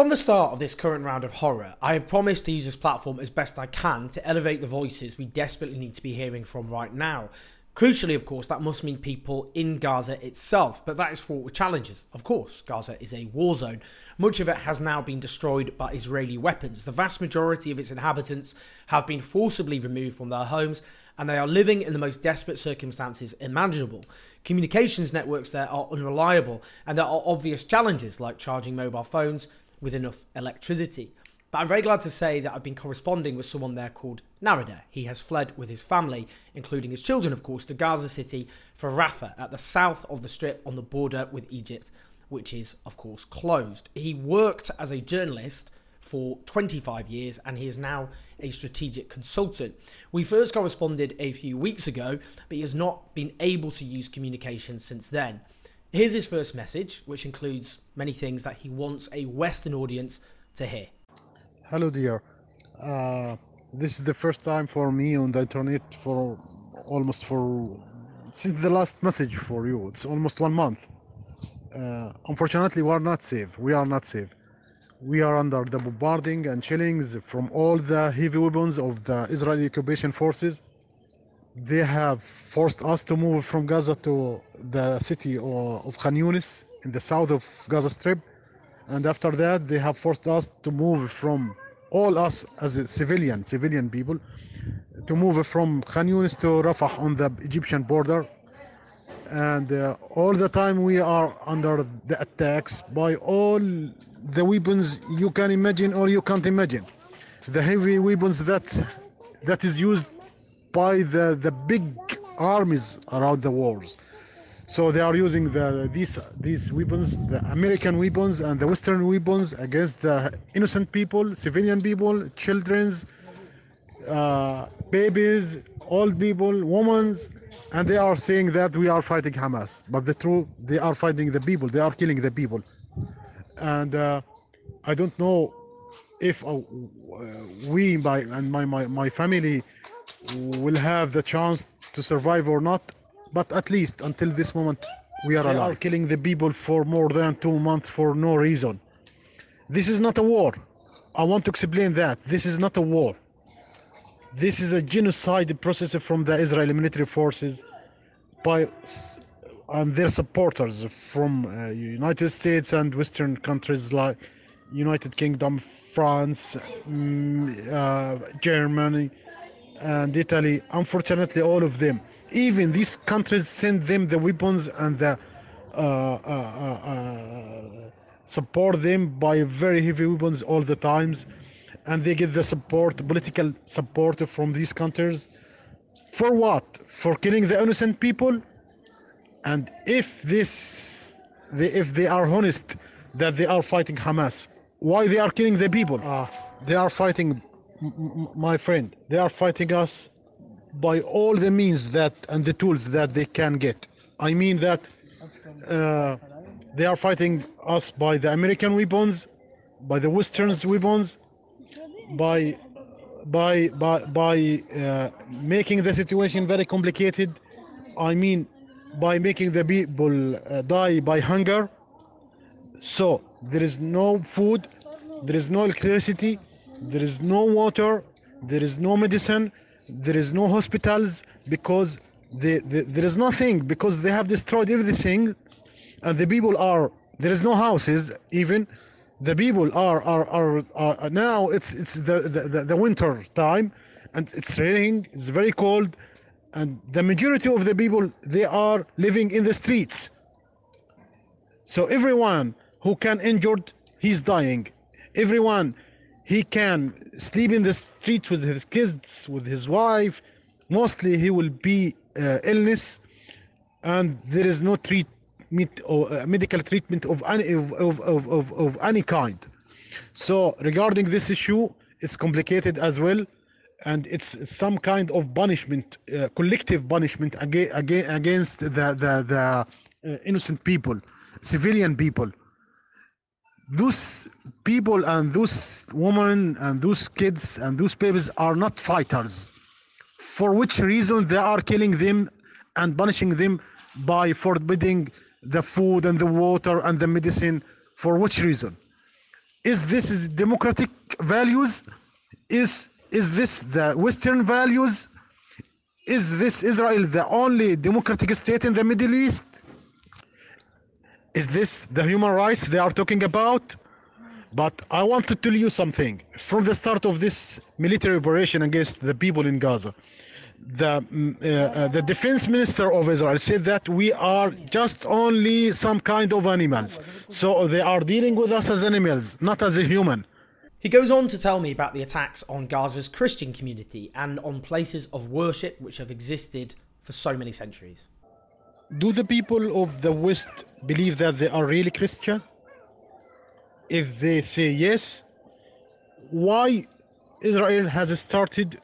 From the start of this current round of horror, I have promised to use this platform as best I can to elevate the voices we desperately need to be hearing from right now. Crucially, of course, that must mean people in Gaza itself, but that is fraught with challenges. Of course, Gaza is a war zone. Much of it has now been destroyed by Israeli weapons. The vast majority of its inhabitants have been forcibly removed from their homes, and they are living in the most desperate circumstances imaginable. Communications networks there are unreliable, and there are obvious challenges like charging mobile phones with enough electricity. But I'm very glad to say that I've been corresponding with someone there called Nahedh. He has fled with his family, including his children, of course, to Gaza City for Rafah at the south of the strip on the border with Egypt, which is, of course, closed. He worked as a journalist for 25 years and he is now a strategic consultant. We first corresponded a few weeks ago, but he has not been able to use communication since then. Here's his first message, which includes many things that he wants a Western audience to hear. Hello, dear. Uh, this is the first time for me on the internet for almost for since the last message for you. It's almost one month. Uh, unfortunately, we are not safe. We are not safe. We are under the bombarding and shellings from all the heavy weapons of the Israeli occupation forces. They have forced us to move from Gaza to the city of Khan Yunis in the south of Gaza Strip. And after that they have forced us to move from all us as civilian civilian people to move from Khan Yunis to Rafah on the Egyptian border. And uh, all the time we are under the attacks by all the weapons you can imagine or you can't imagine. The heavy weapons that that is used by the the big armies around the wars so they are using the these these weapons, the American weapons and the Western weapons against the innocent people, civilian people, children's, uh, babies, old people, women, and they are saying that we are fighting Hamas. But the truth, they are fighting the people. They are killing the people, and uh, I don't know if uh, we my and my, my my family will have the chance to survive or not but at least until this moment we are alive. are killing the people for more than two months for no reason. This is not a war. I want to explain that. This is not a war. This is a genocide process from the Israeli military forces by and their supporters from uh, United States and Western countries like United Kingdom, France, mm, uh, Germany, and Italy. Unfortunately, all of them. Even these countries send them the weapons and the uh, uh, uh, support them by very heavy weapons all the times. And they get the support political support from these countries. For what? For killing the innocent people? And if this they, if they are honest that they are fighting hamas why they are killing the people? They are fighting my friend they are fighting us by all the means that and the tools that they can get. I mean that uh, they are fighting us by the American weapons, by the Western's weapons, by by by by uh, making the situation very complicated. I mean by making the people uh, die by hunger. So there is no food, there is no electricity, there is no water, there is no medicine there is no hospitals because they, they, there is nothing because they have destroyed everything and the people are there is no houses even. The people are are, are, are now it's it's the, the, the winter time and it's raining it's very cold and the majority of the people they are living in the streets. So everyone who can injured he's dying. Everyone he can sleep in the street with his kids with his wife mostly he will be uh, illness and there is no treat med- or, uh, medical treatment of any of, of, of, of, any kind. So regarding this issue, it's complicated as well, and it's some kind of punishment, uh, collective punishment aga- aga- against the the, the uh, innocent people, civilian people. Those people and those women and those kids and those babies are not fighters. For which reason they are killing them and punishing them by forbidding the food and the water and the medicine? For which reason? is this democratic values is is this the western values is this israel the only democratic state in the middle east is this the human rights they are talking about but i want to tell you something from the start of this military operation against the people in gaza the mm, uh, uh, the defense minister of Israel said that we are just only some kind of animals. So they are dealing with us as animals, not as a human. He goes on to tell me about the attacks on Gaza's Christian community and on places of worship which have existed for so many centuries. Do the people of the West believe that they are really Christian? If they say yes, why Israel has started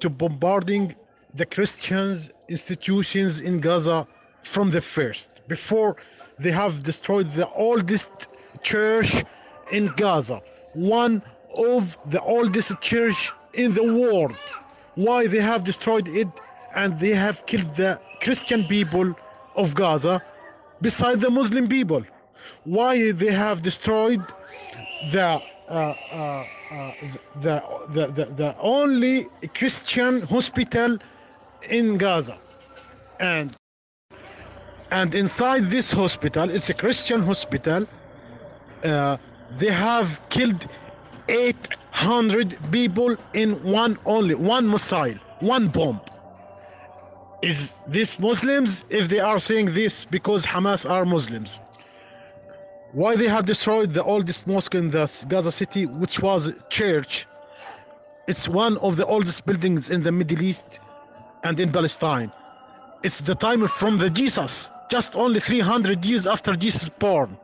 to bombarding the Christians institutions in Gaza from the first before they have destroyed the oldest church in Gaza one of the oldest church in the world why they have destroyed it and they have killed the Christian people of Gaza beside the Muslim people why they have destroyed the uh, uh, uh, the, the, the, the only Christian hospital in Gaza. And and inside this hospital, it's a Christian hospital, uh, they have killed 800 people in one only, one missile, one bomb. Is this Muslims? If they are saying this because Hamas are Muslims why they have destroyed the oldest mosque in the Gaza city, which was church. It's one of the oldest buildings in the Middle East and in Palestine. It's the time from the Jesus, just only 300 years after Jesus born.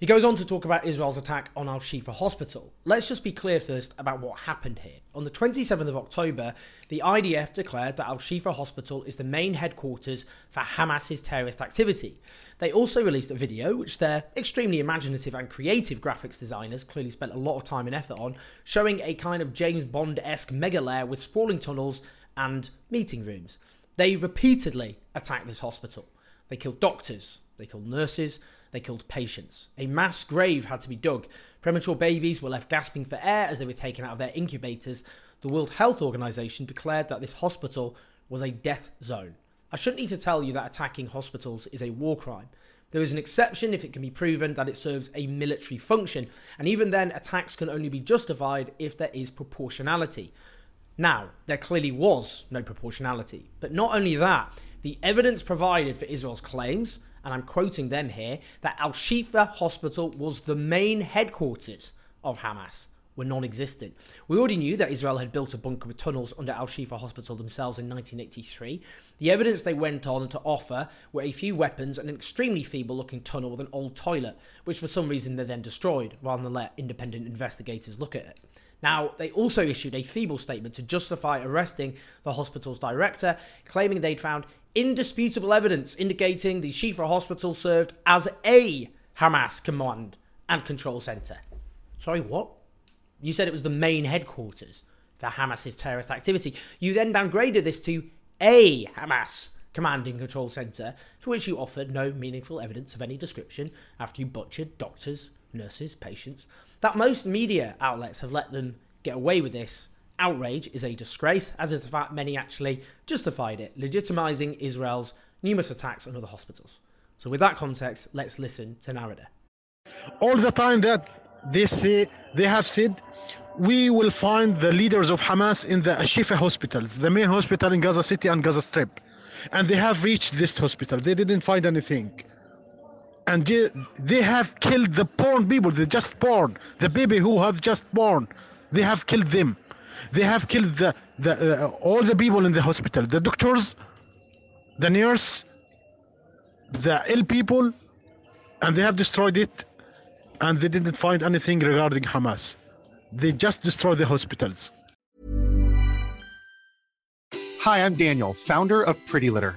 He goes on to talk about Israel's attack on Al Shifa Hospital. Let's just be clear first about what happened here. On the 27th of October, the IDF declared that Al Shifa Hospital is the main headquarters for Hamas's terrorist activity. They also released a video, which their extremely imaginative and creative graphics designers clearly spent a lot of time and effort on, showing a kind of James Bond esque mega lair with sprawling tunnels and meeting rooms. They repeatedly attacked this hospital. They killed doctors, they killed nurses, they killed patients. A mass grave had to be dug. Premature babies were left gasping for air as they were taken out of their incubators. The World Health Organization declared that this hospital was a death zone. I shouldn't need to tell you that attacking hospitals is a war crime. There is an exception if it can be proven that it serves a military function, and even then, attacks can only be justified if there is proportionality. Now, there clearly was no proportionality, but not only that, the evidence provided for Israel's claims and I'm quoting them here, that Al Shifa Hospital was the main headquarters of Hamas were non existent. We already knew that Israel had built a bunker with tunnels under Al Shifa Hospital themselves in 1983. The evidence they went on to offer were a few weapons and an extremely feeble looking tunnel with an old toilet, which for some reason they then destroyed rather than let independent investigators look at it. Now, they also issued a feeble statement to justify arresting the hospital's director, claiming they'd found indisputable evidence indicating the Shifa hospital served as a Hamas command and control center. Sorry, what? You said it was the main headquarters for Hamas's terrorist activity. You then downgraded this to a Hamas command and control center, to which you offered no meaningful evidence of any description after you butchered doctors, nurses, patients. That most media outlets have let them get away with this outrage is a disgrace, as is the fact many actually justified it, legitimizing Israel's numerous attacks on other hospitals. So, with that context, let's listen to Nahedh. All the time that they say they have said we will find the leaders of Hamas in the Ashifa hospitals, the main hospital in Gaza City and Gaza Strip. And they have reached this hospital. They didn't find anything. And they, they have killed the born people, they just born, the baby who have just born. They have killed them. They have killed the, the uh, all the people in the hospital, the doctors, the nurse, the ill people and they have destroyed it and they didn't find anything regarding Hamas. They just destroyed the hospitals. Hi, I'm Daniel, founder of Pretty Litter.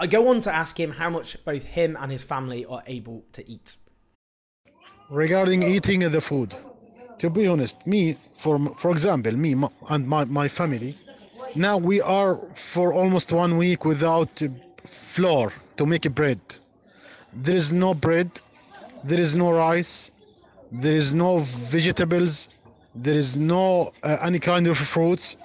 I go on to ask him how much both him and his family are able to eat. regarding eating the food to be honest me for for example me and my, my family now we are for almost one week without flour to make bread there is no bread there is no rice there is no vegetables there is no uh, any kind of fruits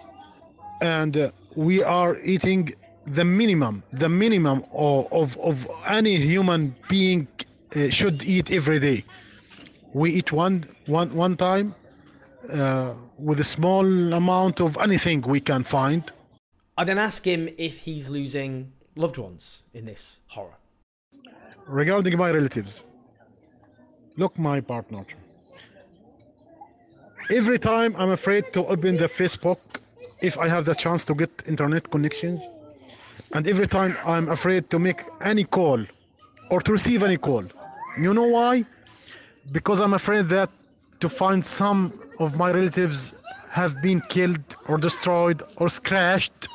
and uh, we are eating the minimum the minimum of, of, of any human being uh, should eat every day. We eat one one one time uh, with a small amount of anything we can find. I then ask him if he's losing loved ones in this horror. regarding my relatives look my partner. Every time i'm afraid to open the facebook if i have the chance to get internet connections and every time i'm afraid to make any call or to receive any call you know why because i'm afraid that to find some of my relatives have been killed or destroyed or scratched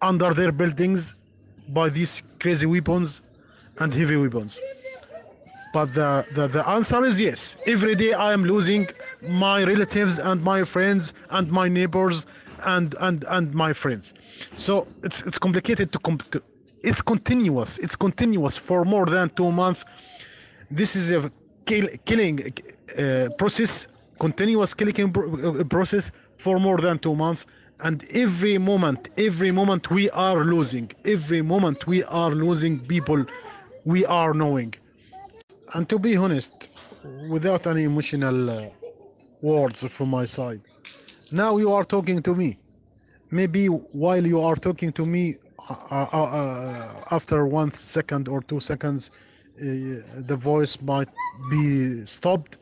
under their buildings by these crazy weapons and heavy weapons. But the, the, the answer is yes. Every day I am losing my relatives and my friends and my neighbors and, and, and my friends. So it's, it's complicated to, com- to it's continuous. It's continuous for more than two months. This is a kill, killing uh, process, continuous killing uh, process for more than two months. And every moment, every moment we are losing. Every moment we are losing people we are knowing. And to be honest, without any emotional uh, words from my side, now you are talking to me. Maybe while you are talking to me, uh, uh, uh, after one second or two seconds, uh, the voice might be stopped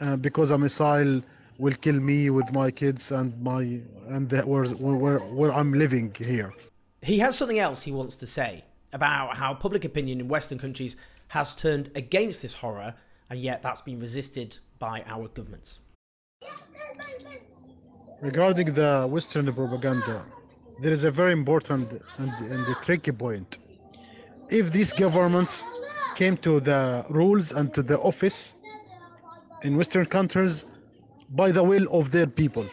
uh, because a missile will kill me with my kids and my and the, where, where where I'm living here. He has something else he wants to say about how public opinion in Western countries has turned against this horror, and yet that's been resisted by our governments. Regarding the Western propaganda, there is a very important and, and tricky point. If these governments came to the rules and to the office in Western countries by the will of their people,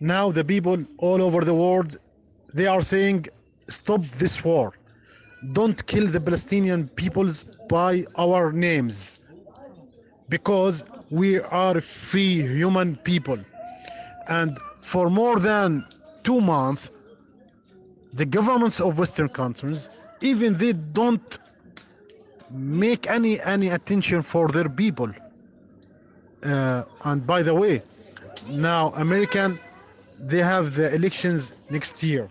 now the people all over the world they are saying, "Stop this war! Don't kill the Palestinian peoples by our names, because we are free human people." And for more than two months the governments of western countries even they don't make any any attention for their people. Uh, and by the way now american they have the elections next year.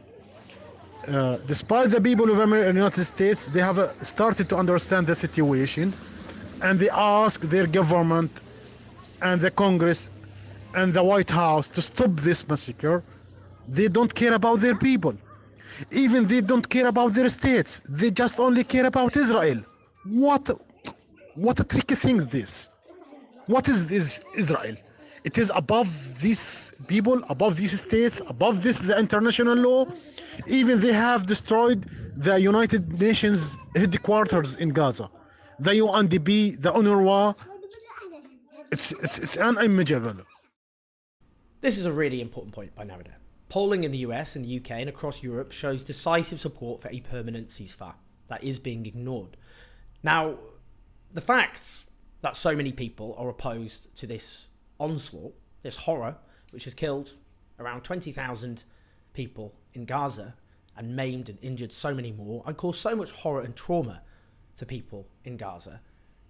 Uh, despite the people of America, united states they have uh, started to understand the situation and they ask their government and the congress and the White House to stop this massacre, they don't care about their people. Even they don't care about their states. They just only care about Israel. What, what a tricky thing this. What is this Israel? It is above these people, above these states, above this the international law. Even they have destroyed the United Nations headquarters in Gaza. The UNDP, the UNRWA, it's, it's, it's unimaginable. This is a really important point by Nahedh. Polling in the US and the UK and across Europe shows decisive support for a permanent ceasefire that is being ignored. Now, the fact that so many people are opposed to this onslaught, this horror, which has killed around 20,000 people in Gaza and maimed and injured so many more and caused so much horror and trauma to people in Gaza,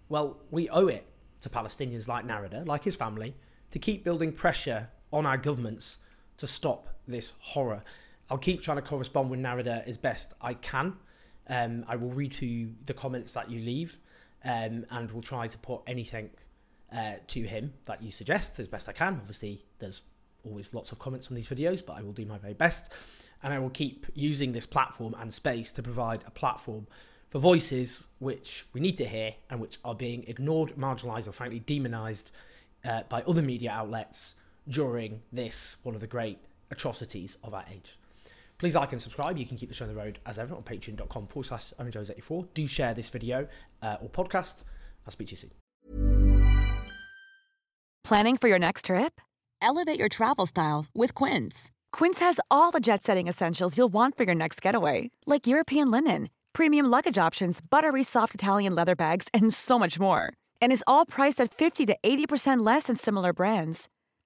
well, we owe it to Palestinians like Nahedh, like his family, to keep building pressure on our governments to stop this horror. I'll keep trying to correspond with Nahedh as best I can. Um, I will read to you the comments that you leave, um, and we'll try to put anything uh, to him that you suggest as best I can. Obviously, there's always lots of comments on these videos, but I will do my very best. And I will keep using this platform and space to provide a platform for voices which we need to hear and which are being ignored, marginalised, or frankly demonised uh, by other media outlets during this, one of the great atrocities of our age. Please like and subscribe. You can keep the show on the road as ever on patreon.com forward slash owenjones84. Do share this video uh, or podcast. I'll speak to you soon. Planning for your next trip? Elevate your travel style with Quince. Quince has all the jet setting essentials you'll want for your next getaway, like European linen, premium luggage options, buttery soft Italian leather bags, and so much more. And is all priced at 50 to 80% less than similar brands.